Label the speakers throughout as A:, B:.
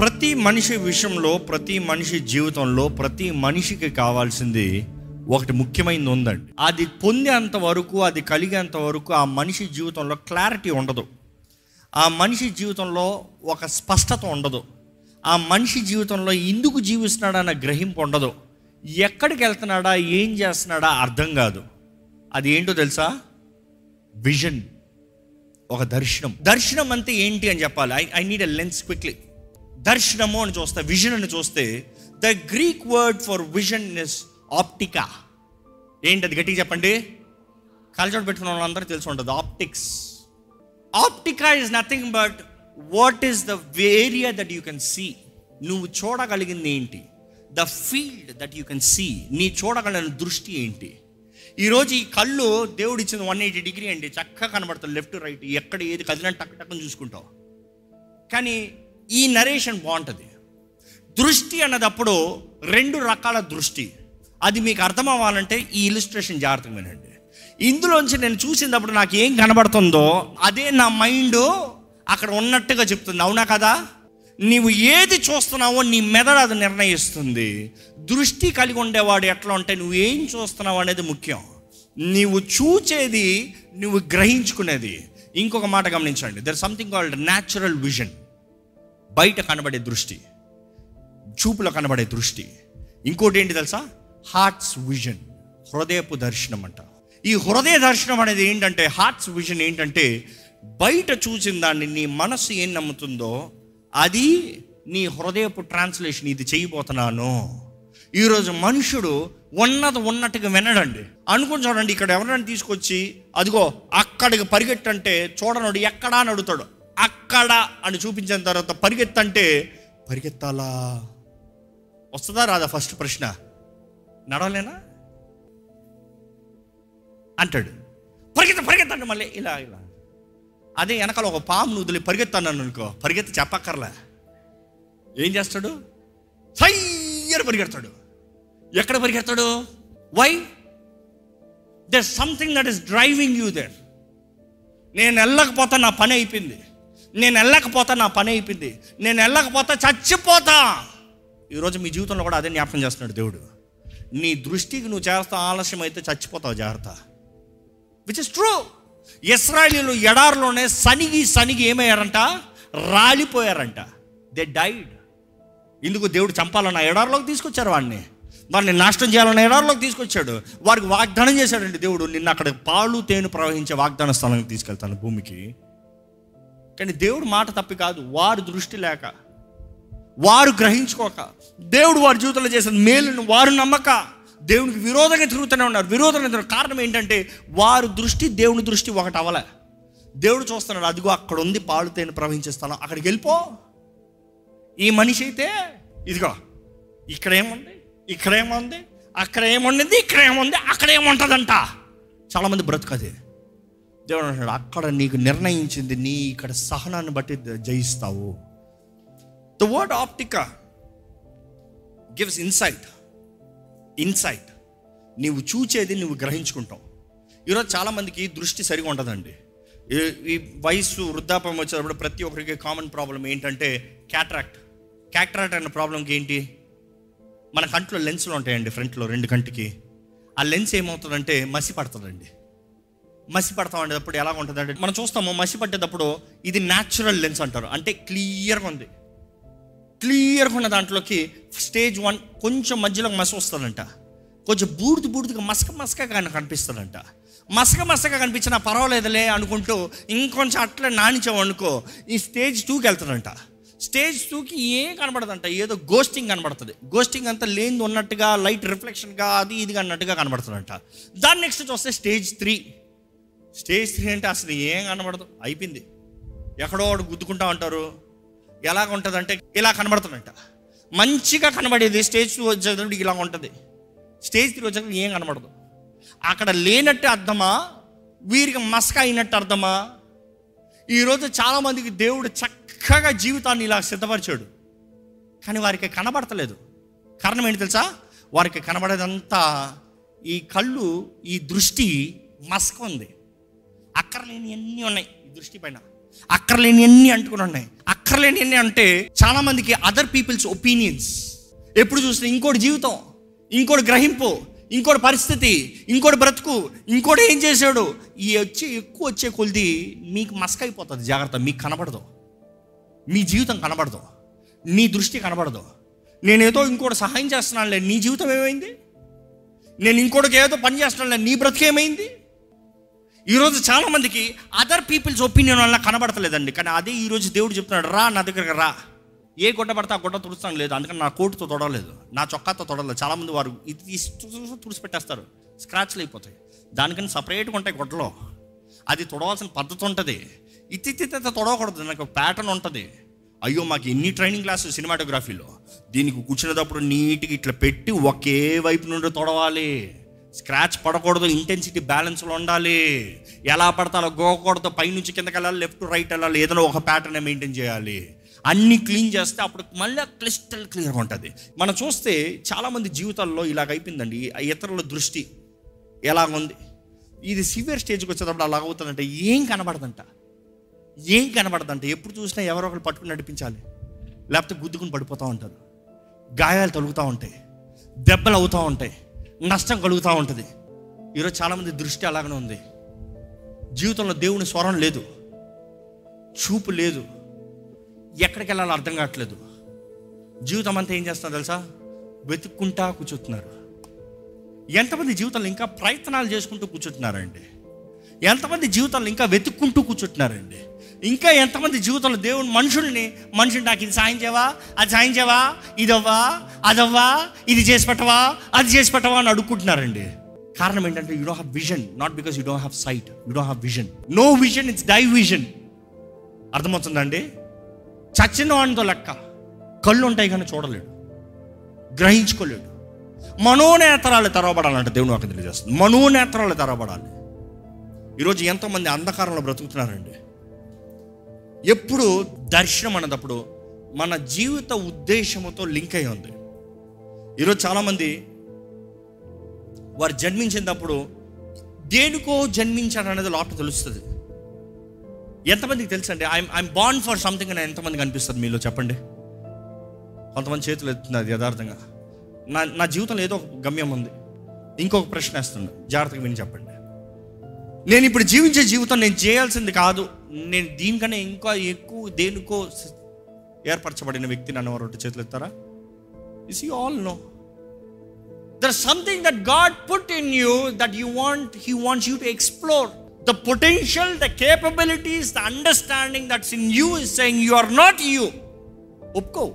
A: ప్రతి మనిషి విషయంలో ప్రతి మనిషి జీవితంలో ప్రతి మనిషికి కావాల్సింది ఒకటి ముఖ్యమైనది ఉందండి. అది పొందేంత వరకు అది కలిగేంత వరకు ఆ మనిషి జీవితంలో క్లారిటీ ఉండదు. ఆ మనిషి జీవితంలో ఒక స్పష్టత ఉండదు. ఆ మనిషి జీవితంలో ఎందుకు జీవిస్తున్నాడా గ్రహింపు ఉండదు. ఎక్కడికి వెళ్తున్నాడా ఏం చేస్తున్నాడా అర్థం కాదు. అది ఏంటో తెలుసా? విజన్ ఒక దర్శనం. దర్శనం అంటే ఏంటి అని చెప్పాలి. I I need a lens quickly దర్శనము అని చూస్తే విజన్ అని చూస్తే the Greek word for vision is optika ఏంటి అది గట్టిగా చెప్పండి? కలచోట పెట్టుకున్న వాళ్ళందరూ తెలిసి ఉంటుంది optics optika is nothing but what is the area that you can see నువ్వు చూడగలిగింది ఏంటి? The field that you can see నీ చూడగలిగిన దృష్టి ఏంటి? ఈరోజు ఈ కళ్ళు దేవుడు ఇచ్చిన వన్ ఎయిటీ డిగ్రీ అండి చక్కగా కనబడుతుంది లెఫ్ట్ రైట్ ఎక్కడ ఏది కదిలిన టక్ టక్కని చూసుకుంటావు. కానీ ఈ నరేషన్ బాగుంటుంది. దృష్టి అన్నదప్పుడు రెండు రకాల దృష్టి. అది మీకు అర్థం అవ్వాలంటే ఈ ఇలిస్ట్రేషన్ జాగ్రత్తగా వినండి. ఇందులోంచి నేను చూసినప్పుడు నాకు ఏం కనబడుతుందో అదే నా మైండ్ అక్కడ ఉన్నట్టుగా చెప్తుంది. అవునా కదా? నీవు ఏది చూస్తున్నావో నీ మెదడు అది నిర్ణయిస్తుంది. దృష్టి కలిగి ఉండేవాడు ఎట్లా ఉంటే నువ్వు ఏం చూస్తున్నావు అనేది ముఖ్యం. నీవు చూచేది నువ్వు గ్రహించుకునేది. ఇంకొక మాట గమనించండి. There something called natural vision బయట కనబడే దృష్టి చూపులో కనబడే దృష్టి. ఇంకోటి ఏంటి తెలుసా? హార్ట్స్ విజన్ హృదయపు దర్శనం అంట. ఈ హృదయ దర్శనం అనేది ఏంటంటే హార్ట్స్ విజన్ ఏంటంటే బయట చూసిన దాన్ని నీ మనసు ఏం నమ్ముతుందో అది నీ హృదయపు ట్రాన్స్లేషన్ ఇది చేయబోతున్నాను. ఈరోజు మనుషుడు ఉన్నది ఉన్నట్టుగా వినడండి. అనుకుని చూడండి ఇక్కడ ఎవరైనా తీసుకొచ్చి అదిగో అక్కడికి పరిగెట్టంటే చూడనడు ఎక్కడా అని అడుగుతాడు అక్కడ అని చూపించిన తర్వాత పరిగెత్తంటే పరిగెత్తాలా? వస్తుందా రాదా ఫస్ట్ ప్రశ్న? నడవలేనా? అంటాడు. పరిగెత్త పరిగెత్తండి మళ్ళీ ఇలా ఇలా. అదే వెనకాల ఒక పామును వదిలి పరిగెత్తాను అనుకో. పరిగెత్తి చెప్పక్కర్లే. ఏం చేస్తాడు? సయ్యర్ పరిగెడతాడు. ఎక్కడ పరిగెడతాడు? Why there something that is driving you there నేను వెళ్ళకపోతే నా పని అయిపోయింది. నేను వెళ్ళకపోతా నా పని అయిపోయింది. నేను వెళ్ళకపోతా చచ్చిపోతా. ఈరోజు మీ జీవితంలో కూడా అదే జ్ఞాపకం చేస్తున్నాడు దేవుడు. నీ దృష్టికి నువ్వు చేస్తా ఆలస్యం అయితే చచ్చిపోతావు జాగ్రత్త. విచ్ ఇస్ ట్రూ ఇస్రాయలీలు ఎడారిలోనే సనిగి సనిగి ఏమయ్యారంట? రాలిపోయారంట. దే డైడ్ ఇందుకు దేవుడు చంపాలన్న ఎడారిలోకి తీసుకొచ్చారు వాడిని. వాడిని నాశనం చేయాలన్న ఎడారిలోకి తీసుకొచ్చాడు. వారికి వాగ్దానం చేశాడండి దేవుడు నిన్న అక్కడ పాలు తేను ప్రవహించే వాగ్దాన స్థలానికి తీసుకెళ్తాను భూమికి. కానీ దేవుడు మాట తప్పి కాదు. వారు దృష్టి లేక వారు గ్రహించుకోక దేవుడు వారి జీవితంలో చేసిన మేలును వారు నమ్మక దేవునికి విరోధంగా తిరుగుతూనే ఉన్నారు. విరోధంగా కారణం ఏంటంటే వారు దృష్టి దేవుని దృష్టి ఒకటి అవలే. దేవుడు చూస్తున్నాడు అదిగో అక్కడ ఉంది పాలు తేనె ప్రవహించే స్థలం. అక్కడికి వెళ్ళిపో. ఈ మనిషి అయితే ఇదిగో ఇక్కడ ఏముంది ఇక్కడ ఏముంది అక్కడ ఏముండింది ఇక్కడ ఏముంది అక్కడ ఏముంటుందంట చాలామంది బ్రతుకదే దేవుడు అంటాడు అక్కడ నీకు నిర్ణయించింది నీ ఇక్కడ సహనాన్ని బట్టి జయిస్తావు. The word optika gives insight insight నీవు చూచేది నువ్వు గ్రహించుకుంటావు. ఈరోజు చాలామందికి దృష్టి సరిగా ఉంటుందండి ఈ- ఈ వయసు వృద్ధాపం వచ్చేటప్పుడు ప్రతి ఒక్కరికి కామన్ ప్రాబ్లం ఏంటంటే క్యాట్రాక్ట్ క్యాట్రాక్ట్ అనే ప్రాబ్లంకి ఏంటి? మన కంట్లో లెన్స్లు ఉంటాయండి ఫ్రంట్లో రెండు కంటికి. ఆ లెన్స్ ఏమవుతుందంటే మసి పడుతుందండి మసి పడతా అనేటప్పుడు ఎలా ఉంటుందంటే మనం చూస్తాము మసి పట్టేటప్పుడు ఇది న్యాచురల్ లెన్స్ అంటారు. అంటే క్లియర్గా ఉంది. క్లియర్గా ఉన్న దాంట్లోకి స్టేజ్ వన్ కొంచెం మధ్యలో మసి వస్తుందంట. కొంచెం బూడిది బూడిదగా మసక మసకగా కన- కనిపిస్తుందంట. మసక మసక కనిపించినా పర్వాలేదులే అనుకుంటూ ఇంకొంచెం అట్లా నానిచావు అనుకో ఈ స్టేజ్ టూకి వెళ్తుందంట. స్టేజ్ టూకి ఏం కనబడదంట. ఏదో గోస్టింగ్ కనబడుతుంది. గోస్టింగ్ అంతా లేనిది ఉన్నట్టుగా లైట్ రిఫ్లెక్షన్గా అది ఇది అన్నట్టుగా కనబడుతుందంట. దాని నెక్స్ట్ చూస్తే స్టేజ్ త్రీ స్టేజ్ త్రీ అంటే అసలు ఏం కనబడదు. అయిపోయింది. ఎక్కడో వాడు గుద్దుకుంటా ఉంటారు. ఎలాగ ఉంటుందంటే ఇలా కనబడుతుందంట. మంచిగా కనబడేది స్టేజ్ టూ వచ్చేటప్పుడు ఇలా ఉంటుంది. స్టేజ్ త్రీ వచ్చేటప్పుడు ఏం కనబడదు. అక్కడ లేనట్టు అర్థమా? వీరికి మస్క అయినట్టు అర్థమా? ఈరోజు చాలామందికి దేవుడు చక్కగా జీవితాన్ని ఇలా సిద్ధపరిచాడు. కానీ వారికి కనబడతలేదు. కారణం ఏంటి తెలుసా? వారికి కనబడేదంతా ఈ కళ్ళు ఈ దృష్టి మస్క ఉంది. అక్కర్లేని అన్నీ ఉన్నాయి. ఈ దృష్టి పైన. అక్కర్లేని అన్నీ అంటుకుని ఉన్నాయి. అక్కర్లేని అక్కర్లేని అంటే చాలా మందికి అదర్ పీపుల్స్ ఒపీనియన్స్ ఎప్పుడు చూసినా ఇంకోటి జీవితం ఇంకోటి గ్రహింపు ఇంకోటి పరిస్థితి ఇంకోటి బ్రతుకు ఇంకోటి ఏం చేశాడు? ఈ వచ్చి ఎక్కువ వచ్చే కొలిది మీకు మస్క్ అయిపోతుంది జాగ్రత్త మీకు కనబడదు. మీ జీవితం కనబడదు. నీ దృష్టి కనబడదు. నేనేదో ఇంకోటి సహాయం చేస్తున్నానులే నీ జీవితం ఏమైంది? నేను ఇంకోటికి ఏదో పని చేస్తున్నానులే నీ బ్రతికేమైంది ఈరోజు చాలామందికి అదర్ పీపుల్స్ ఒపీనియన్ వల్ల కనబడతలేదండి. కానీ అదే ఈరోజు దేవుడు చెప్తున్నాడు రా నా దగ్గరకు రా. ఏ గుడ్డ పడితే ఆ గుడ్డ తుడుస్తాను లేదు. అందుకని నా కోటుతో తొడలేదు నా చొక్కాతో తొడలేదు చాలామంది వారు ఇది తుడిచిపెట్టేస్తారు స్క్రాచ్లు అయిపోతాయి. దానికని సపరేట్గా ఉంటాయి గుడ్డలో. అది తొడవలసిన పద్ధతి ఉంటుంది. ఇతి తొడవకూడదు. నాకు ప్యాటర్న్ ఉంటుంది. అయ్యో మాకు ఎన్ని ట్రైనింగ్ క్లాసు సినిమాటోగ్రఫీలో దీనికి కూర్చునేటప్పుడు నీట్గా ఇట్లా పెట్టి ఒకే వైపు నుండి తొడవాలి. స్క్రాచ్ పడకూడదు ఇంటెన్సిటీ బ్యాలెన్స్లో ఉండాలి. ఎలా పడతాలో గోకూడదు పైనుంచి కిందకి వెళ్ళాలి లెఫ్ట్ రైట్ వెళ్ళాలి ఏదైనా ఒక ప్యాటర్న్ మెయింటైన్ చేయాలి. అన్ని క్లీన్ చేస్తే అప్పుడు మళ్ళీ క్లిస్టల్ క్లియర్గా ఉంటుంది. మనం చూస్తే చాలామంది జీవితాల్లో ఇలాగ అయిపోయిందండి. ఆ ఇతరుల దృష్టి ఎలాగుంది ఇది సివియర్ స్టేజ్కి వచ్చేటప్పుడు అలాగ అవుతుందంటే ఏం కనబడదంట. ఏం కనబడదంట? ఎప్పుడు చూసినా ఎవరో ఒకరు పట్టుకుని నడిపించాలి. లేకపోతే గుద్దుకుని పడిపోతూ ఉంటారు. గాయాలు తొలుగుతూ ఉంటాయి. దెబ్బలు అవుతూ ఉంటాయి. నష్టం కలుగుతూ ఉంటుంది. ఈరోజు చాలామంది దృష్టి అలాగనే ఉంది. జీవితంలో దేవుని స్వరం లేదు. చూపు లేదు. ఎక్కడికి వెళ్ళాలో అర్థం కావట్లేదు. జీవితం అంతా ఏం చేస్తున్నారు తెలుసా? వెతుక్కుంటా కూర్చుంటున్నారు. ఎంతమంది జీవితంలో ఇంకా ప్రయత్నాలు చేసుకుంటూ కూర్చుంటున్నారండి? ఎంతమంది జీవితాలు ఇంకా వెతుక్కుంటూ కూర్చుంటున్నారండి? ఇంకా ఎంతమంది జీవితంలో దేవుని మనుషుల్ని మనుషుని నాకు ఇది సాయం చేయవా? అది సాయం చేయవా? ఇదవ్వా? అదవ్వా? ఇది చేసి పెట్టవా? అది చేసి పెట్టవా అని అడుక్కుంటున్నారండి. కారణం ఏంటంటే you don't have vision not because you don't have sight you don't have vision no vision it's die vision అర్థమవుతుందండి? చచ్చిన వాడితో లెక్క. కళ్ళు ఉంటాయి కానీ చూడలేడు. గ్రహించుకోలేడు. మనోనేత్రాలు తెరవబడాలంటే దేవుని వాక్యం తెలియజేస్తుంది. మనోనేత్రాలు తెరవబడాలి. ఈరోజు ఎంతోమంది అంధకారంలో బ్రతుకుతున్నారండి. ఎప్పుడు దర్శనం అన్నదప్పుడు మన జీవిత ఉద్దేశముతో లింక్ అయి ఉంది. ఈరోజు చాలామంది వారు జన్మించినప్పుడు దేనికో జన్మించారు అనేది లోపల తెలుస్తుంది. ఎంతమందికి తెలుసండి? I'm I'm bound for something అని ఎంతమందికి అనిపిస్తుంది మీలో చెప్పండి? కొంతమంది చేతులు ఎత్తున్నది యథార్థంగా. నా నా జీవితంలో ఏదో ఒక గమ్యం ఉంది. ఇంకొక ప్రశ్న వేస్తున్నాను జాగ్రత్తగా విని చెప్పండి. నేను ఇప్పుడు జీవించే జీవితం నేను చేయాల్సింది కాదు. నేను దీనికన్నా ఇంకా ఎక్కువ దేనికో ఏర్పరచబడిన వ్యక్తి నన్ను ఒకటి చేతులు ఎత్తారా? Is you all know there something that God put in you that you want he wants you to explore the potential the capabilities the understanding that's in you is saying you are not you ఒప్పుకో.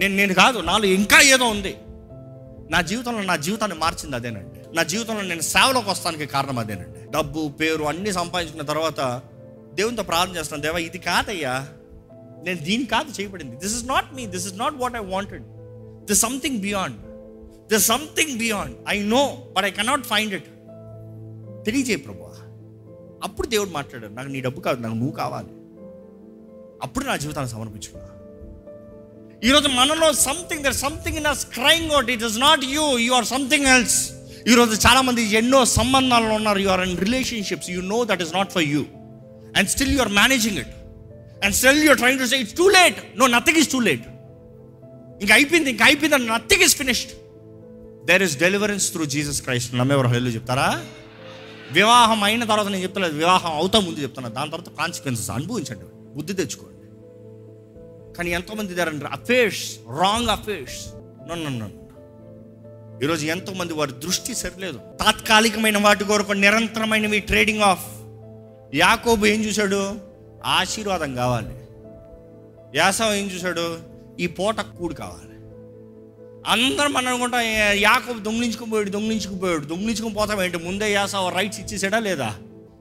A: నేను నేను కాదు నాలో ఇంకా ఏదో ఉంది. నా జీవితంలో నా జీవితాన్ని మార్చింది అదేనండి. నా జీవితంలో నేను సేవలోకి వస్తానికి కారణం అదేనండి. డబ్బు పేరు అన్ని సంపాదించిన తర్వాత దేవునితో ప్రార్థన చేస్తున్నాను దేవా ఇది కాదయ్యా. నేను దీని కాదు చేయబడింది. This is not me this is not what I wanted this something beyond this something beyond I know but I cannot find it తెలియజేయ ప్రభు అప్పుడు దేవుడు మాట్లాడాడు నాకు నీ డబ్బు కాదు నాకు నువ్వు కావాలి. అప్పుడు నా జీవితాన్ని సమర్పించుకున్నా. ఈరోజు మనలో something there something in us crying out it is not you you are something else ఈరోజు చాలామంది ఎన్నో సంబంధాలు ఉన్నారు you are in relationships you know that is not for you and still you are managing it and still you're trying to say it's too late no nothing is too late ఇంకా అయిపోయింది ఇంకా అయిపోయింది and nothing is finished there is deliverance through Jesus Christ నమ్మేవారు హెల్లు చెప్తారా? వివాహం అయిన తర్వాత నేను చెప్తలేదు. వివాహం అవుతా ముందు చెప్తున్నా. దాని తర్వాత కాన్సిక్వెన్సెస్ అనుభవించండి. బుద్ధి తెచ్చుకోండి. కానీ ఎంతోమంది దగ్గర అఫేర్స్ రాంగ్ అఫేర్స్ నన్ను ఈరోజు ఎంతోమంది వారి దృష్టి సరిలేదు. తాత్కాలికమైన వాటి కొరకు నిరంతరమైనవి ట్రేడింగ్ ఆఫ్ యాకోబు ఏం చూశాడు? ఆశీర్వాదం కావాలి. యాసవ ఏం చూశాడు? ఈ పూట కూడు కావాలి. అందరం మనం అనుకుంటాం యాకోబు దొంగిలించుకుపోయాడు దొంగిలించుకుపోయాడు దొంగిలించుకుని పోతాం ఏంటి? ముందే యాసవ రైట్స్ ఇచ్చేసాడా లేదా?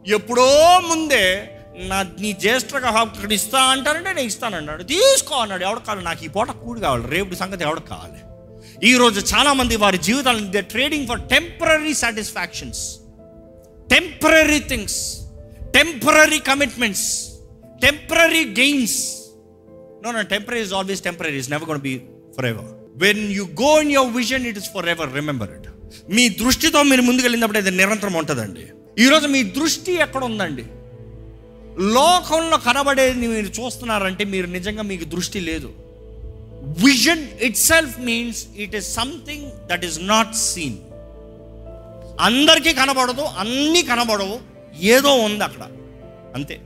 A: ఎప్పుడో ముందే నా నీ జ్యేష్ఠగా ఇక్కడ ఇస్తా అంటారంటే నేను ఇస్తానన్నాడు. తీసుకో అన్నాడు. ఎవడు కావాలి? నాకు ఈ పూట కూడు కావాలి. రేపు సంగతి ఎవడికి కావాలి? ఈరోజు చాలామంది వారి జీవితాలను they trading for temporary satisfactions temporary things temporary commitments temporary gains no no temporary is always temporary is never gonna be forever when you go in your vision it is forever remember it మీ దృష్టితో మీరు ముందుకు వెళ్ళినప్పుడు అది నిరంతరం ఉంటుందండి. ఈరోజు మీ దృష్టి ఎక్కడ ఉందండి లోకంలో కనబడేది మీరు చూస్తున్నారంటే మీరు నిజంగా మీకు దృష్టి లేదు. Vision itself means it is something that is not seen అందరికీ కనబడదు అన్నీ కనబడవు. ఏదో ఉంది అక్కడ. అంతే.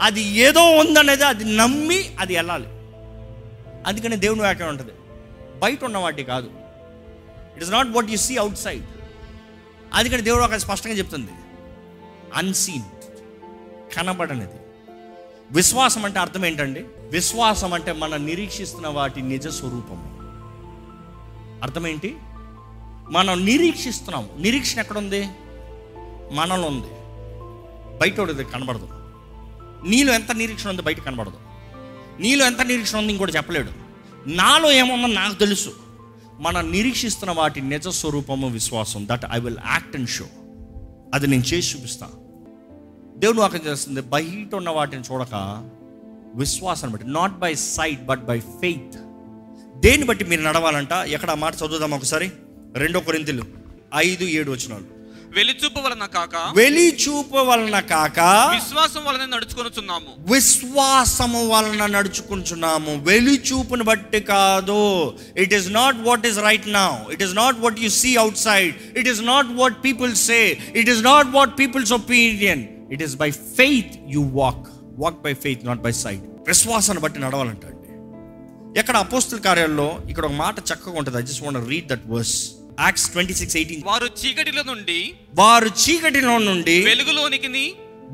A: అది ఏదో ఉందనేది అది నమ్మి అది వెళ్ళాలి. అందుకనే దేవుని వాక్యం ఉంటుంది బయట ఉన్న వాటి కాదు. It is not what you see outside అందుకని దేవుడు అక్కడ స్పష్టంగా చెప్తుంది అన్సీన్ కనబడనిది. విశ్వాసం అంటే అర్థం ఏంటండి? విశ్వాసం అంటే మనం నిరీక్షిస్తున్న వాటి నిజ స్వరూపం అర్థమేంటి మనం నిరీక్షిస్తున్నాం నిరీక్షణ ఎక్కడుంది? మనలో ఉంది బయట కనబడదు. నీలో ఎంత నిరీక్షణ ఉంది బయట కనబడదు. నీలో ఎంత నిరీక్షణ ఉంది ఇంకోటి చెప్పలేడు. నాలో ఏముందో నాకు తెలుసు. మనం నిరీక్షిస్తున్న వాటి నిజ స్వరూపము విశ్వాసం. That I will act and show అది నేను చేసి చూపిస్తా. దేవుడు వాక్యం చేస్తుంది బయట ఉన్న వాటిని చూడక విశ్వాసం బట్టి not by sight but by faith దేన్ని బట్టి మీరు నడవాలంట? ఎక్కడ ఆ మాట చదువుదాం ఒకసారి? రెండో కొరింతలు ఐదు ఏడు వచ్చినాడు
B: వెలిచూపు వలన కాక
A: వెలి చూపు వలన కాక
B: విశ్వాసం వలన నడుచుకొనుచున్నాము.
A: విశ్వాసము వలన నడుచుకుంటున్నాము వెలి చూపును బట్టి కాదు. It is not what is right now it is not what you see outside it is not what people say it is not what people's opinion it is by faith you walk walk by faith not by sight విశ్వాసాన్ని బట్టి నడవాలంట అండి ఎక్కడ అపోస్తుల కార్యాల్లో ఇక్కడ ఒక మాట చక్కగా ఉంటుంది. I just want read that verse Acts twenty six eighteen
B: వారు చీకటిలో నుండి
A: వారు చీకటిలో నుండి
B: వెలుగులోనికి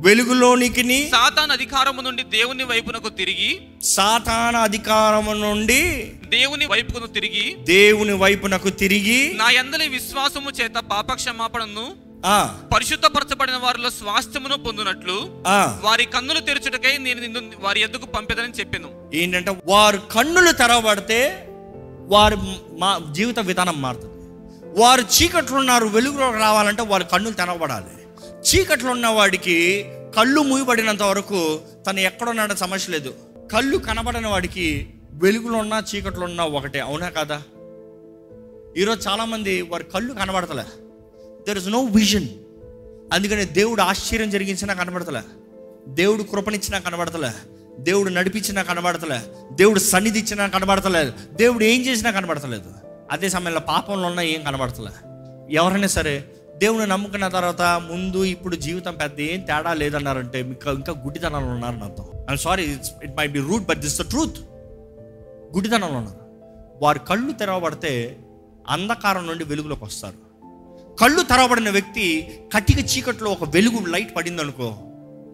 A: వెలుగులోనికి
B: సాతాన్ అధికారము నుండి దేవుని వైపునకు తిరిగి
A: సాతాన అధికారము నుండి
B: దేవుని వైపునకు తిరిగి
A: దేవుని వైపునకు తిరిగి
B: నా యందలి విశ్వాసము చేత పాప క్షమాపణను
A: ఆ.
B: పరిశుద్ధపరచబడిన వారిలో స్వాస్థ్యమును పొందినట్లు
A: ఆ.
B: వారి కన్నులు తెరచుటకై నేను నిన్ను వారి ఎద్దుకు పంపెదనని చెప్పాను.
A: ఏంటంటే వారు కన్నులు తెరవబడితే వారి మా జీవిత విధానం మారుతుంది. వారు చీకట్లో ఉన్నారు వెలుగులో రావాలంటే వారి కన్నులు తెరవబడాలి. చీకట్లో ఉన్న వాడికి కళ్ళు మూయబడినంత వరకు తను ఎక్కడున్నాడో సమస్య లేదు. కళ్ళు కనబడని వాడికి వెలుగులో ఉన్నా చీకట్లో ఉన్నా ఒకటే అవునా కదా? ఈరోజు చాలామంది వారి కళ్ళు కనబడతలే. దెర్ ఇస్ నో విజన్ అందుకని దేవుడు ఆశ్చర్యం జరిగించినా కనబడతలే. దేవుడు కృపనిచ్చినా కనబడతలే. దేవుడు నడిపించినా కనబడతలే. దేవుడు సన్నిధి ఇచ్చినా కనబడతలేదు దేవుడు ఏం చేసినా కనబడతలేదు. అదే సమయంలో పాపంలో ఉన్నా ఏం కనబడతలే. ఎవరైనా సరే దేవుని నమ్ముకున్న తర్వాత ముందు ఇప్పుడు జీవితం పెద్ద ఏం తేడా లేదన్నారంటే ఇంకా ఇంకా గుడ్డితనంలో ఉన్నారని అర్థం. I'm sorry it may be rude but this the truth గుడ్డితనంలో ఉన్నారు. వారి కళ్ళు తెరవబడితే అంధకారం నుండి వెలుగులోకి వస్తారు. కళ్ళు తెరవబడిన వ్యక్తి కటిక చీకట్లో ఒక వెలుగు లైట్ పడిందనుకో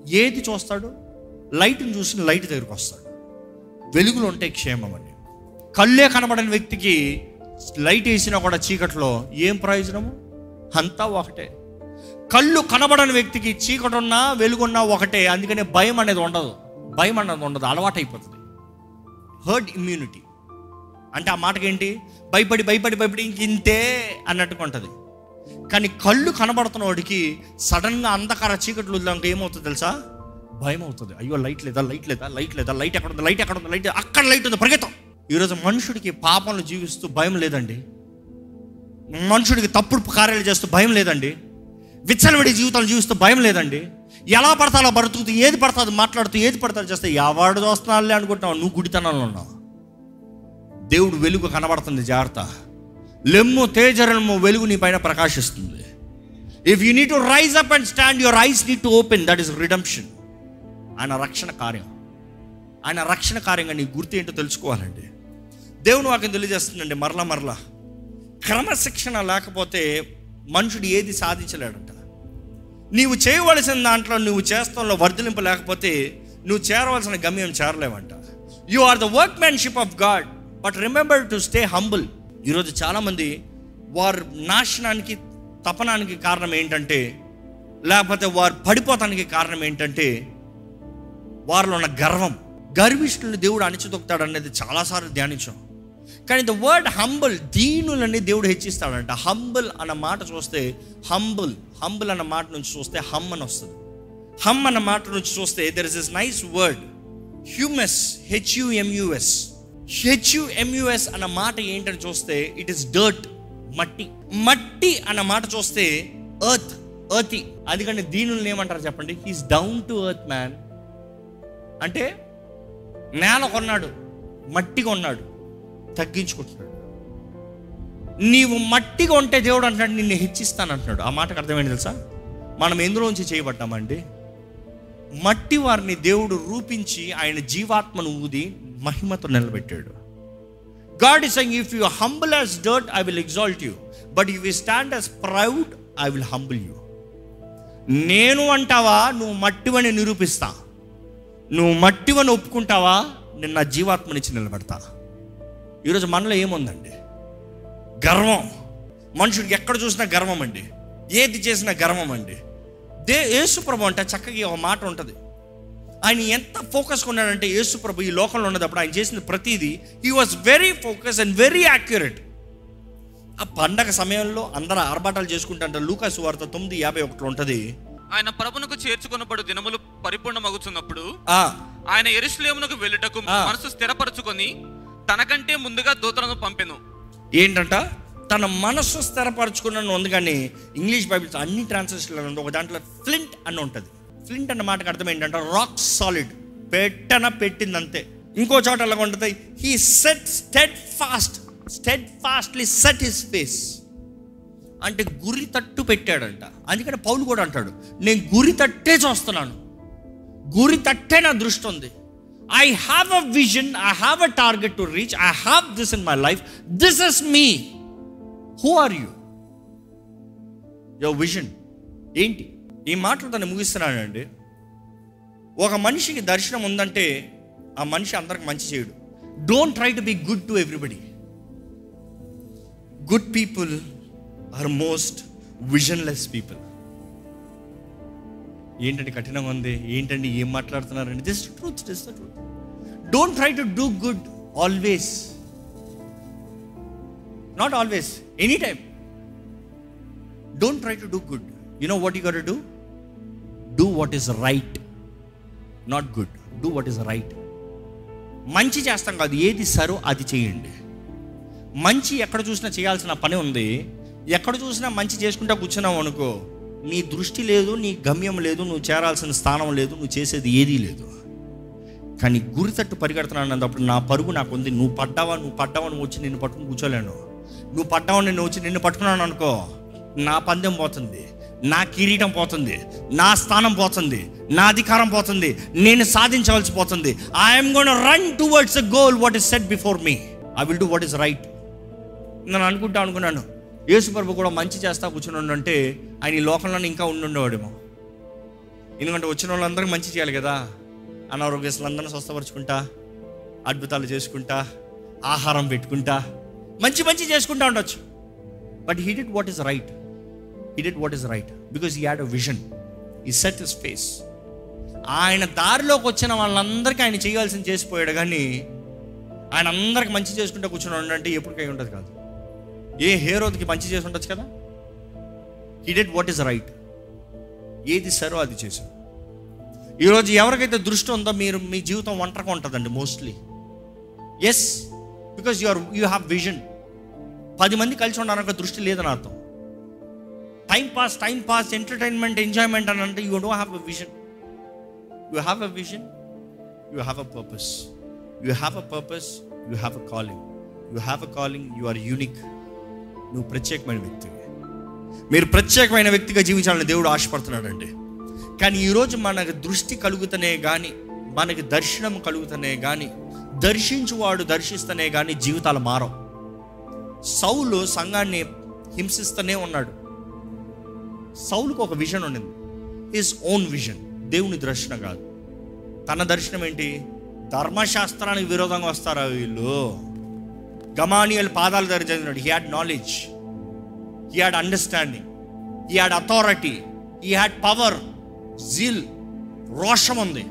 A: ఏది చూస్తాడు? లైట్ని చూసి లైట్ దగ్గరికి వస్తాడు. వెలుగులు ఉంటే క్షేమం అండి. కళ్ళే కనబడని వ్యక్తికి లైట్ వేసినా కూడా చీకట్లో ఏం ప్రయోజనము అంతా ఒకటే. కళ్ళు కనబడని వ్యక్తికి చీకటున్నా వెలుగున్నా ఒకటే. అందుకనే భయం అనేది ఉండదు. భయం అనేది ఉండదు. అలవాటు అయిపోతుంది హర్డ్ ఇమ్యూనిటీ అంటే ఆ మాటకి ఏంటి భయపడి భయపడి భయపడి ఇంక ఇంతే అన్నట్టుగా ఉంటుంది. కానీ కళ్ళు కనబడుతున్న వాడికి సడన్గా అంధకార చీకట్లు వదిలాక ఏమవుతుంది తెలుసా? భయం అవుతుంది అయ్యో లైట్ లేదా? లైట్ లేదా? లైట్ లేదా? లైట్ ఎక్కడ ఉంది లైట్ ఎక్కడ ఉంది లైట్ అక్కడ లైట్ ఉంది. పరిగెత్తం. ఈరోజు మనుషుడికి పాపంలో జీవిస్తూ భయం లేదండి. మనుషుడికి తప్పుడు కార్యాలు చేస్తూ భయం లేదండి. విచ్చలవిడి జీవితాలు జీవిస్తూ భయం లేదండి. ఎలా పడతాలో బ్రతుకుతూ ఏది పడతాదో మాట్లాడుతూ ఏది పడతా చేస్తే ఎవడు చూస్తున్నాళ్ళే అనుకుంటున్నావు? నువ్వు గుడితనంలో ఉన్నావు. దేవుడు వెలుగు కనబడుతుంది జాగ్రత్త. లెమ్ము తేజరము వెలుగు నీ పైన ప్రకాశిస్తుంది. If you need to rise up and stand your eyes need to open that is redemption ఆయన రక్షణ కార్యం. ఆయన రక్షణ కార్యంగా నీ గుర్తు ఏంటో తెలుసుకోవాలండి. దేవుని వాక్యం తెలియజేస్తుందండి మరలా మరలా. క్రమశిక్షణ లేకపోతే మనుషుడు ఏది సాధించలేడంట. నీవు చేయవలసిన దాంట్లో నువ్వు చేస్తాంలో వర్ధలింపు లేకపోతే నువ్వు చేరవలసిన గమ్యం చేరలేవంట. You are the workmanship of God but remember to stay humble ఈరోజు చాలామంది వారు నాశనానికి తపనానికి కారణం ఏంటంటే లేకపోతే వారు పడిపోతానికి కారణం ఏంటంటే వారిలో ఉన్న గర్వం. గర్విష్ఠుల్ని దేవుడు అణిచిదొక్కుతాడు అనేది చాలాసార్లు ధ్యానించాం. కానీ ద వర్డ్ హంబుల్ దీనులని దేవుడు హెచ్చిస్తాడంట. హంబుల్ అన్న మాట చూస్తే హంబుల్ హంబుల్ అన్న మాట నుంచి చూస్తే హమ్ అని వస్తుంది. హమ్ అన్న మాట నుంచి చూస్తే there is is nice word humus H U M U S H U M U S అన్న మాట ఏంటని చూస్తే ఇట్ ఇస్ డర్ట్ మట్టి. మట్టి అన్న మాట చూస్తే ఎర్త్ ఎర్తి అందుకని దీనుల్ని ఏమంటారు చెప్పండి? He's down to earth man అంటే నేల కొన్నాడు మట్టి కొన్నాడు. తగ్గించుకుంటున్నాడు. నీవు మట్టిగా ఉంటే దేవుడు అంటున్నాడు నిన్ను హెచ్చిస్తాను అంటున్నాడు ఆ మాటకు అర్థమైంది తెలుసా? మనం ఎందులోంచి చేయబడ్డామండి మట్టి వారిని దేవుడు రూపించి ఆయన జీవాత్మను ఊది మహిమతో నిలబెట్టాడు. God is saying if you humble as dirt I will exalt you but if you stand as proud I will humble you నేను అంటావా నువ్వు మట్టివని నిరూపిస్తా. నువ్వు మట్టివని ఒప్పుకుంటావా నిన్న జీవాత్మనిచ్చి నిలబెడతా. ఈరోజు మనలో ఏముందండి? గర్వం. మనుషుడికి ఎక్కడ చూసినా గర్వం అండి ఏది చేసినా గర్వం అండి దే యేసుప్రభు అంటే చక్కగా ఒక మాట ఉంటుంది. ఆయన ఎంత ఫోకస్ కొన్నాడంటే యేసుప్రభు ఈ లోకంలో ఉన్నప్పుడు ఆయన చేసిన ప్రతిదీ he was very focus and very accurate ఆ పండగ సమయంలో అందరూ ఆర్భాటాలు చేసుకుంటారంటే లూకాసు వార్త తొమ్మిది యాభై ఒకటి ఉంటుంది.
B: ఆయన ప్రభునకు చేర్చుకున్నప్పుడు దినములు పరిపూర్ణమగుచున్నప్పుడు
A: ఆ,
B: ఆయన ఎరుశ్లేమునకు వెళ్ళుటకు. మనసు స్థిరపరచుకొని తనకంటే ముందుగా దూతలను పంపెను.
A: ఏంటంట? తన మనస్సు స్థిరపరచుకున్న ఉంది కానీ ఇంగ్లీష్ బైబిల్స్ అన్ని ట్రాన్స్లేషన్లు ఉంది. ఒక దాంట్లో ఫ్లింట్ అని ఉంటుంది. ఫ్లింట్ అన్న మాటకు అర్థం ఏంటంటే రాక్ సాలిడ్. పెట్టన పెట్టింది అంతే ఇంకో చోట అలాగ ఉంటుంది? He set steadfast steadfastly set his face అంటే గురి తట్టు పెట్టాడంట. అందుకని పౌలు కూడా అంటాడు నేను గురి తట్టే చూస్తున్నాను. గురి తట్టే నా దృష్టి ఉంది. I have a vision I have a target to reach I have this in my life this is me who are you your vision ఏంటి? ఈ మాటలు తను ముగిస్తున్నానండి ఒక మనిషికి దర్శనం ఉందంటే ఆ మనిషి అందరికి మంచి చేయడు don't try to be good to everybody good people are most visionless people ఏంటంటే కఠినంగా ఉంది? ఏంటండి ఏం మాట్లాడుతున్నారండి? Just truth just truth don't try to do good always not always any time don't try to do good you know what you got do do what is right not good do what is right మంచి చేస్తాం కాదు ఏది సరో అది చేయండి. మంచి ఎక్కడ చూసినా చేయాల్సిన పని ఉంది. ఎక్కడ చూసినా మంచి చేసుకుంటా కూర్చున్నావు అనుకో నీ దృష్టి లేదు నీ గమ్యం లేదు నువ్వు చేరాల్సిన స్థానం లేదు నువ్వు చేసేది ఏదీ లేదు. కానీ గురి తట్టు పరిగెడుతున్నాను అన్నప్పుడు నా పరుగు నాకు ఉంది. నువ్వు పడ్డావా నువ్వు పడ్డావా నువ్వు వచ్చి నిన్ను పట్టుకుని కూర్చోలేను. నువ్వు పడ్డావా నేను వచ్చి నిన్ను పట్టుకున్నాను అనుకో నా పందెం పోతుంది నా కిరీటం పోతుంది నా స్థానం పోతుంది నా అధికారం పోతుంది నేను సాధించవలసి పోతుంది. I'm gonna run towards goal what is set before me I will do what is right నేను అనుకుంటా అనుకున్నాను. యేసుప్రభు కూడా మంచి చేస్తా కూర్చుని అంటే ఆయన ఈ లోకంలో ఇంకా ఉండుండేవాడేమో. ఎందుకంటే వచ్చిన వాళ్ళందరికీ మంచి చేయాలి కదా. అనారోగ్యస్తులందరినీ స్వస్థపరుచుకుంటా అద్భుతాలు చేసుకుంటా ఆహారం పెట్టుకుంటా మంచి మంచి చేసుకుంటా ఉండొచ్చు. But he did what is right he did what is right because he had a vision he set his face ఆయన దారిలోకి వచ్చిన వాళ్ళందరికీ ఆయన చేయాల్సింది చేసిపోయాడు. కానీ ఆయన అందరికి మంచి చేసుకుంటూ కూర్చుని అంటే ఎప్పటికై ఉండదు కాదు. ఏ హేరోద్కి మంచి చేసి ఉండొచ్చు కదా? He did what is right ఏది సరో అది చేశాడు. ఈరోజు ఎవరికైతే దృష్టి ఉందో మీరు మీ జీవితం ఒంటరిగా ఉంటుందండి mostly yes because you are you have vision పది మంది కలిసి ఉండడానికి దృష్టి లేదని అర్థం time pass time pass entertainment enjoyment అని అంటే you don't have a vision you have a vision you have a purpose you have a purpose you have a calling you have a calling you are unique నువ్వు ప్రత్యేకమైన వ్యక్తివి. మీరు ప్రత్యేకమైన వ్యక్తిగా జీవించాలని దేవుడు ఆశపడుతున్నాడండి. కానీ ఈరోజు మనకు దృష్టి కలుగుతనే కానీ మనకి దర్శనం కలుగుతనే కానీ దర్శించువాడు దర్శిస్తనే కానీ జీవితాలు మారవు. సౌలు సంఘాన్ని హింసిస్తూనే ఉన్నాడు. సౌలుకు ఒక విజన్ ఉండింది హిస్ ఓన్ విజన్ దేవుని దర్శనం కాదు. తన దర్శనం ఏంటి? ధర్మశాస్త్రానికి విరోధంగా వస్తారా వీళ్ళు? గమానియల్ పాదాల దగ్గర చదివినాడు. He had knowledge he had understanding he had authority he had power zeal రోషం ఉంది.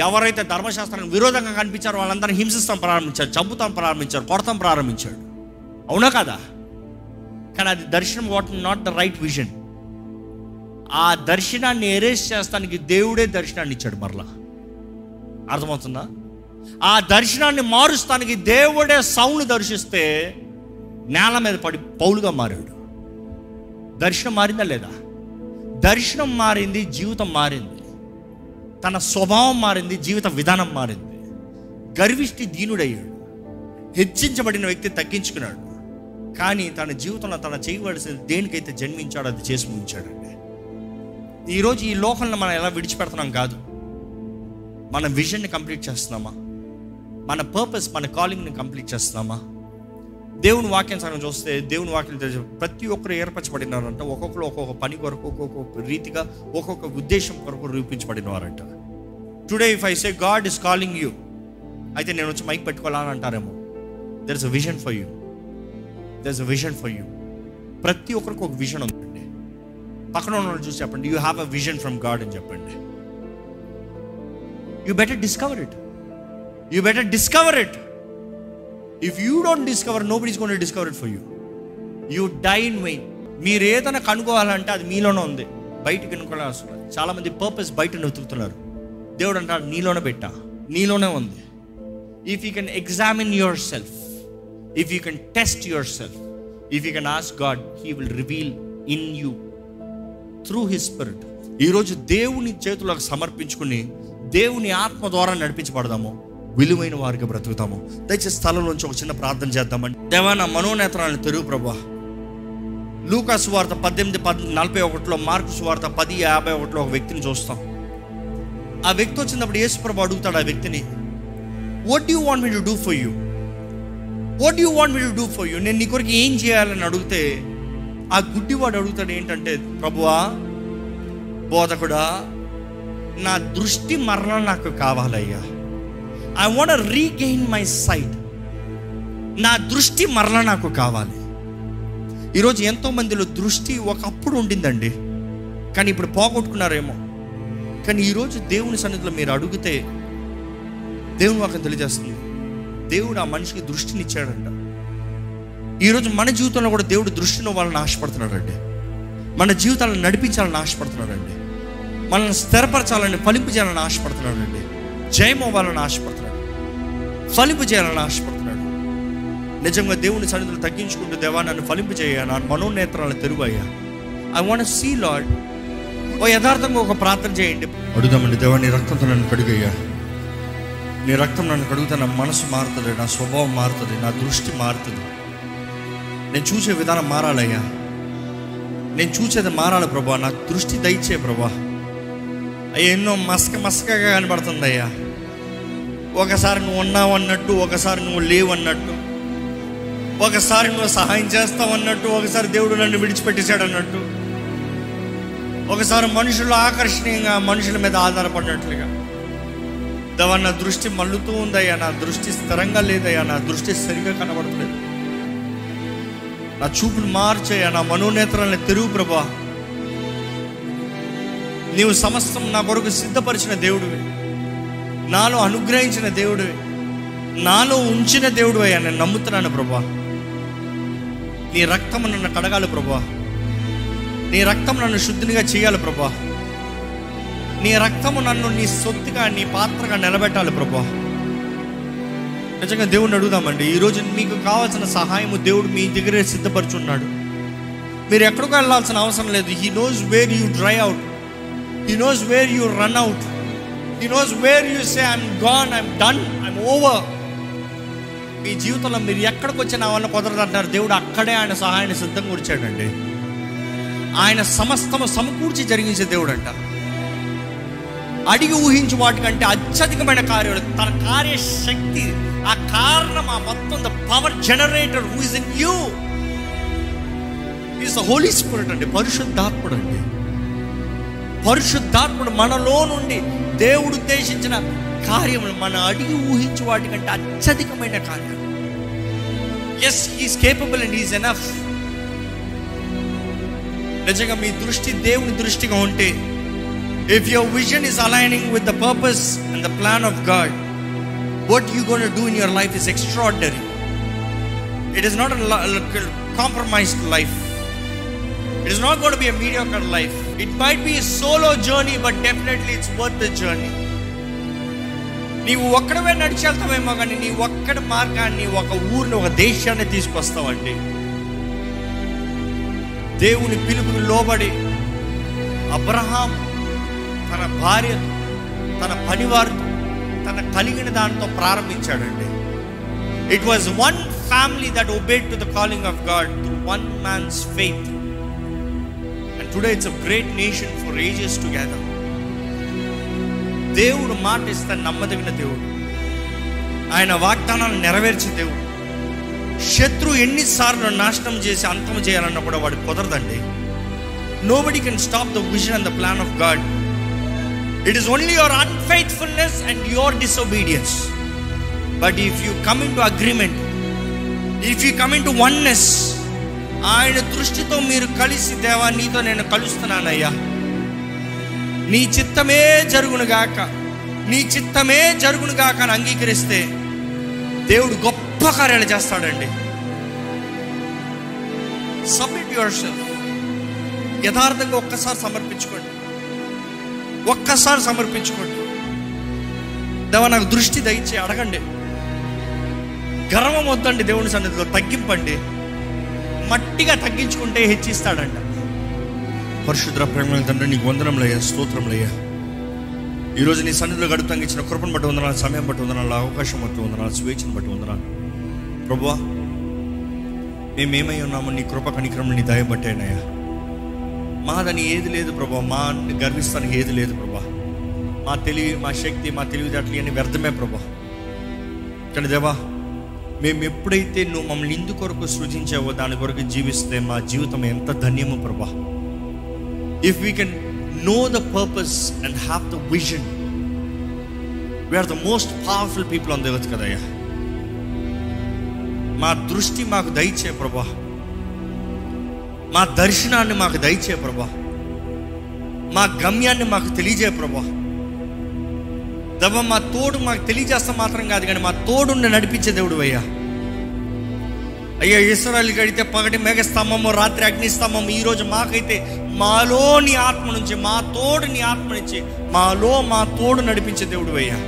A: ఎవరైతే ధర్మశాస్త్రానికి విరోధంగా కనిపించారో వాళ్ళందరినీ హింసిస్తాం ప్రారంభించారు చంపుతాం ప్రారంభించారు కొడతాం ప్రారంభించాడు. అవునా కదా? కానీ అది దర్శనం what not the right vision. ఆ దర్శనాన్ని ఎరేస్ చేస్తానికి దేవుడే దర్శనాన్ని ఇచ్చాడు మరలా. అర్థమవుతుందా? ఆ దర్శనాన్ని మారుస్తానికి దేవుడే సౌండ్ దర్శిస్తే నేల మీద పడి పౌలుగా మారాడు. దర్శనం మారిందా లేదా? దర్శనం మారింది జీవితం మారింది. తన స్వభావం మారింది జీవిత విధానం మారింది. గర్విష్టి దీనుడయ్యాడు. హెచ్చించబడిన వ్యక్తి తగ్గించుకున్నాడు. కానీ తన జీవితంలో తన చేయవలసిన దేనికైతే జన్మించాడో అది చేసి ముగించాడండి. ఈరోజు ఈ లోకంలో మనం ఎలా విడిచిపెడుతున్నాం కాదు. మన విజన్ని కంప్లీట్ చేస్తున్నామా? మన పర్పస్ మన కాలింగ్ని కంప్లీట్ చేస్తున్నామా? దేవుని వాక్యం సగం చూస్తే దేవుని వాక్యం తెలిసి ప్రతి ఒక్కరు ఏర్పరచబడినారంట. ఒక్కొక్కరు ఒక్కొక్క పని కొరకు ఒక్కొక్క రీతిగా ఒక్కొక్క ఉద్దేశం కొరకు రూపించబడిన వారంట today if I say God is calling you అయితే నేను వచ్చి మైక్ పెట్టుకోవాలని అంటారేమో. There is a vision for you there is a vision for you ప్రతి ఒక్కరికి ఒక విజన్ ఉందండి. పక్కన ఉన్న చూసి చెప్పండి you have a vision from God అని చెప్పండి. You better discover it you better discover it if you don't discover nobody's gonna discover it for you you die in vain మీరు ఏదైనా కనుక్కోవాలంటే అది మీలోనే ఉంది. బయటికి కనుక్కోవాలి అవసరం చాలామంది పర్పస్ బయట వెతుకుతున్నారు. దేవుడు అంటాడు నీలోనే పెట్టా. నీలోనే ఉంది. If you can examine yourself if you can test yourself if you can ask God he will reveal in you through his spirit ఈరోజు దేవుని చేతులకు సమర్పించుకుని దేవుని ఆత్మ ద్వారా నడిపించబడదాము. విలువైన వారికి బ్రతుకుతాము. దయచేసి స్థలంలోంచి ఒక చిన్న ప్రార్థన చేద్దామండి. దేవా నా మనోనేత్రాలను తెరువు ప్రభా. లూకా సువార్త పద్దెనిమిది పద్ నలభై ఒకటిలో మార్కు సువార్త పది యాభై ఒకటిలో ఒక వ్యక్తిని చూస్తాం. ఆ వ్యక్తి వచ్చినప్పుడు యేసు ప్రభు అడుగుతాడు ఆ వ్యక్తిని what you want me to do for you what you want me to do for you నేను నీ కొరకు ఏం చేయాలని అడిగితే ఆ గుడ్డివాడు అడుగుతాడు ఏంటంటే ప్రభువా బోధకుడా నా దృష్టి మరణ నాకు కావాలయ్యా. I want regain my sight నా దృష్టి మరల నాకు కావాలి. ఈరోజు ఎంతో మందిలో దృష్టి ఒకప్పుడు ఉండిందండి. కానీ ఇప్పుడు పోగొట్టుకున్నారేమో. కానీ ఈరోజు దేవుని సన్నిధిలో మీరు అడిగితే దేవుని వాకి తెలియజేస్తుంది. దేవుడు ఆ మనిషికి దృష్టినిచ్చాడంట ఈరోజు మన జీవితంలో కూడా దేవుడు దృష్టిని వాళ్ళని ఆశపడుతున్నాడండి. మన జీవితాలను నడిపించాలని ఆశపడుతున్నాడండి. మనల్ని స్థిరపరచాలని ఫలింపు చేయాలని ఆశపడుతున్నాడండి. జయమవ్వాలని ఆశపడుతున్నాడు. ఫలింపు చేయాలని ఆశపడుతున్నాడు. నిజంగా దేవుని సన్నిధులు తగ్గించుకుంటూ దేవా నన్ను ఫలింపు చేయ నా మనోనేత్రాలు తెరువయ్యా. ఐ వాంట్ సీ లాడ్ ఓ యథార్థంగా ఒక ప్రార్థన చేయండి. అడుగుదామండి దేవా నీ రక్తంతో నన్ను కడుగయ్యా. నీ రక్తం నన్ను కడుగుతా నా మనసు మారుతుంది నా స్వభావం మారుతుంది నా దృష్టి మారుతుంది. నేను చూసే విధానం మారాలయ్యా. నేను చూసేది మారాలి ప్రభా నాకు దృష్టి దయచే ప్రభా. అయ్యా ఎన్నో మసక మసకగా కనబడుతుంది అయ్యా ఒకసారి నువ్వు ఉన్నావు అన్నట్టు ఒకసారి నువ్వు లేవు అన్నట్టు. ఒకసారి నువ్వు సహాయం చేస్తావు అన్నట్టు ఒకసారి దేవుడు నన్ను విడిచిపెట్టేశాడు అన్నట్టు. ఒకసారి మనుషులు ఆకర్షణీయంగా మనుషుల మీద ఆధారపడినట్లుగా. దవా నా దృష్టి మల్లుతూ ఉందయ్యా నా దృష్టి స్థిరంగా లేదయ్యా నా దృష్టి సరిగా కనబడట్లేదు. నా చూపును మార్చయ్యా నా మనోనేత్రాలను తెరువు ప్రభా. నీవు సమస్తం నా కొరకు సిద్ధపరిచిన దేవుడివి. నాలో అనుగ్రహించిన దేవుడివి. నాలో ఉంచిన దేవుడు అయ్యా. నేను నమ్ముతున్నాను ప్రభా నీ రక్తం నన్ను కడగాలి ప్రభా నీ రక్తం నన్ను శుద్ధినిగా చేయాలి ప్రభా నీ రక్తము నన్ను నీ సొత్తుగా నీ పాత్రగా నిలబెట్టాలి ప్రభా నిజంగా దేవుడిని అడుగుదామండి. ఈరోజు మీకు కావాల్సిన సహాయము దేవుడు మీ దగ్గరే సిద్ధపరుచున్నాడు. మీరు ఎక్కడికి వెళ్ళాల్సిన అవసరం లేదు. He knows where you dry out he knows where you run out he knows where you say I'm gone I'm done I'm over మీ జీవితంలో మీరు ఎక్కడికి వచ్చినా వల్ల కుదరదు అంటారు దేవుడు అక్కడే ఆయన సహాయాన్ని సిద్ధంగా కూర్చాడండి ఆయన సమస్తము సమకూర్చి జరిగించే దేవుడు అంట అడిగి ఊహించు వాటికంటే అత్యధికమైన కార్యాలు. తన కార్యశక్తి ఆ కారణం ఆ మొత్తం the power generator who is in you is the Holy Spirit అండి. పరిశుద్ధాత్ముడు అండి. పరిశుద్ధాత్ముడు మనలో నుండి దేవుడు ఉద్దేశించిన కార్యములు మన అడిగి ఊహించు వాటికంటే అత్యధికమైన కార్యాలు yes is capable and is enough నిజంగా మీ దృష్టి దేవుని దృష్టిగా ఉంటే if your vision is aligning with the purpose and the plan of God what you gonna do in your life is extraordinary it is not compromised life it is not gonna be a media life it might be solo journey but definitely it's worth the journey నీవు ఒక్కడవే నడిచేళ్తావేమో కానీ నీ ఒక్కడి మార్గాన్ని ఒక ఊరిని ఒక దేశాన్ని తీసుకొస్తావండి. దేవుని పిలుపుని లోబడి అబ్రహాం తన భార్య తన పనివారితో తన కలిగిన దానితో ప్రారంభించాడండి. It was one family that obeyed to the calling of God to one man's faith today it's a great nation for ages together దేవుడు మాట ఇస్తే నమ్మదగిన దేవుడు. ఆయన వాగ్దానాలు నెరవేర్చే దేవుడు. శత్రు ఎన్నిసార్లు నాశనం చేసి అంతం చేయాలన్నా కూడా వాడు కుదరదండి. No can stop the vision and the plan of God it is only your unfaithfulness and your disobedience but if you coming to agreement if you coming to oneness ఆయన దృష్టితో మీరు కలిసి దేవా నీతో నేను కలుస్తున్నానయ్యా. నీ చిత్తమే జరుగును గాక. నీ చిత్తమే జరుగునుగాక అని అంగీకరిస్తే దేవుడు గొప్ప కార్యాలు చేస్తాడండి. సబ్మిట్ యువర్ సెల్ఫ్ యథార్థంగా ఒక్కసారి సమర్పించుకోండి. ఒక్కసారి సమర్పించుకోండి. దేవ నాకు దృష్టి దయచే అడగండి. గర్వం వద్దండి దేవుని సన్నిధిలో తగ్గింపండి. మట్టిగా తగ్గించుకుంటే హెచ్చిస్తాడంట. పరిశుద్ర ప్రేమ తండ్రి నీకు వందనంలయ్యా స్తోత్రంలయ్యా ఈరోజు నీ సన్నిధిలో గడుపుతానికి ఇచ్చిన కృపను బట్టి వందనాలు సమయం బట్టి వందనాలు అవకాశం బట్టి వందనాలు స్వేచ్ఛను బట్టి వందనాలు. ప్రభువా మేమేమై ఉన్నామో నీ కృప కనిక్రమం నీ దయబట్టేనయ్యా మాదని ఏది లేదు ప్రభా మా గర్విస్తానికి ఏది లేదు ప్రభా మా తెలివి మా శక్తి మా తెలివితేటలు అన్ని వ్యర్థమే ప్రభా కానీ దేవా మేము ఎప్పుడైతే నువ్వు మమ్మల్ని ఇందు కొరకు సృజించావో దాని కొరకు జీవిస్తే మా జీవితం ఎంత ధన్యమో ప్రభా. If we can know the purpose and have the vision we're the most powerful people on the కదయ్యా మా దృష్టి మాకు దయచే ప్రభా. మా దర్శనాన్ని మాకు దయచే ప్రభా. మా గమ్యాన్ని మాకు తెలియజే ప్రభా. దవ మా తోడు మాకు తెలియజేస్తా మాత్రం కాదు కానీ మా తోడుని నడిపించే దేవుడు అయ్యా. అయ్యా ఇస్రాయల్ గడితే పగటి మేఘస్తంభము రాత్రి అగ్నిస్తంభము ఈరోజు మాకైతే మాలో నీ ఆత్మ నుంచి మా తోడు నీ ఆత్మ నుంచి మాలో మా తోడు నడిపించే దేవుడు అయ్యా.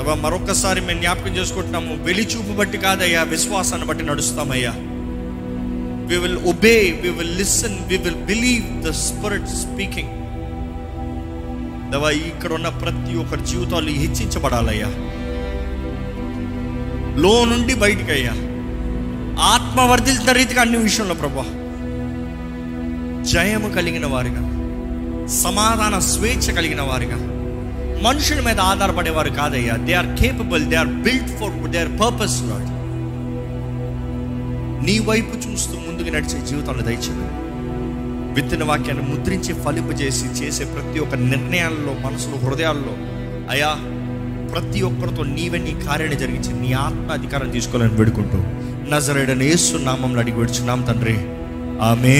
A: అవ్వ మరొకసారి మేము జ్ఞాపకం చేసుకుంటున్నాము వెలిచూపు బట్టి కాదయ్యా విశ్వాసాన్ని బట్టి నడుస్తామయ్యా we will obey we will listen we will believe the spirit speaking దేవా ఇక్కడ ఉన్న ప్రతి ఒక్కరి జీవితాలు హెచ్చించబడాలయ్యా. లో నుండి బయటికి అయ్యా ఆత్మ రీతిగా అన్ని విషయంలో ప్రభా. జయము కలిగిన వారిగా సమాధాన స్వేచ్ఛ కలిగిన వారిగా మనుషుల మీద ఆధారపడేవారు కాదయ్యా. They are capable they are built for they are purpose Lord నీ వైపు చూస్తూ ముందుకు నడిచే జీవితంలో దయచేది విత్తన వాక్యాన్ని ముద్రించి ఫలింపజేసి చేసే ప్రతి ఒక్క నిర్ణయాల్లో మనసులో హృదయాల్లో అయా ప్రతి ఒక్కరితో నీవే నీ కార్యాన్ని జరిగించి నీ ఆత్మ అధికారం తీసుకోవాలని వేడుకుంటూ నజరేడని నామంలో అడిగి వేడుచున్నాం తండ్రి. ఆమె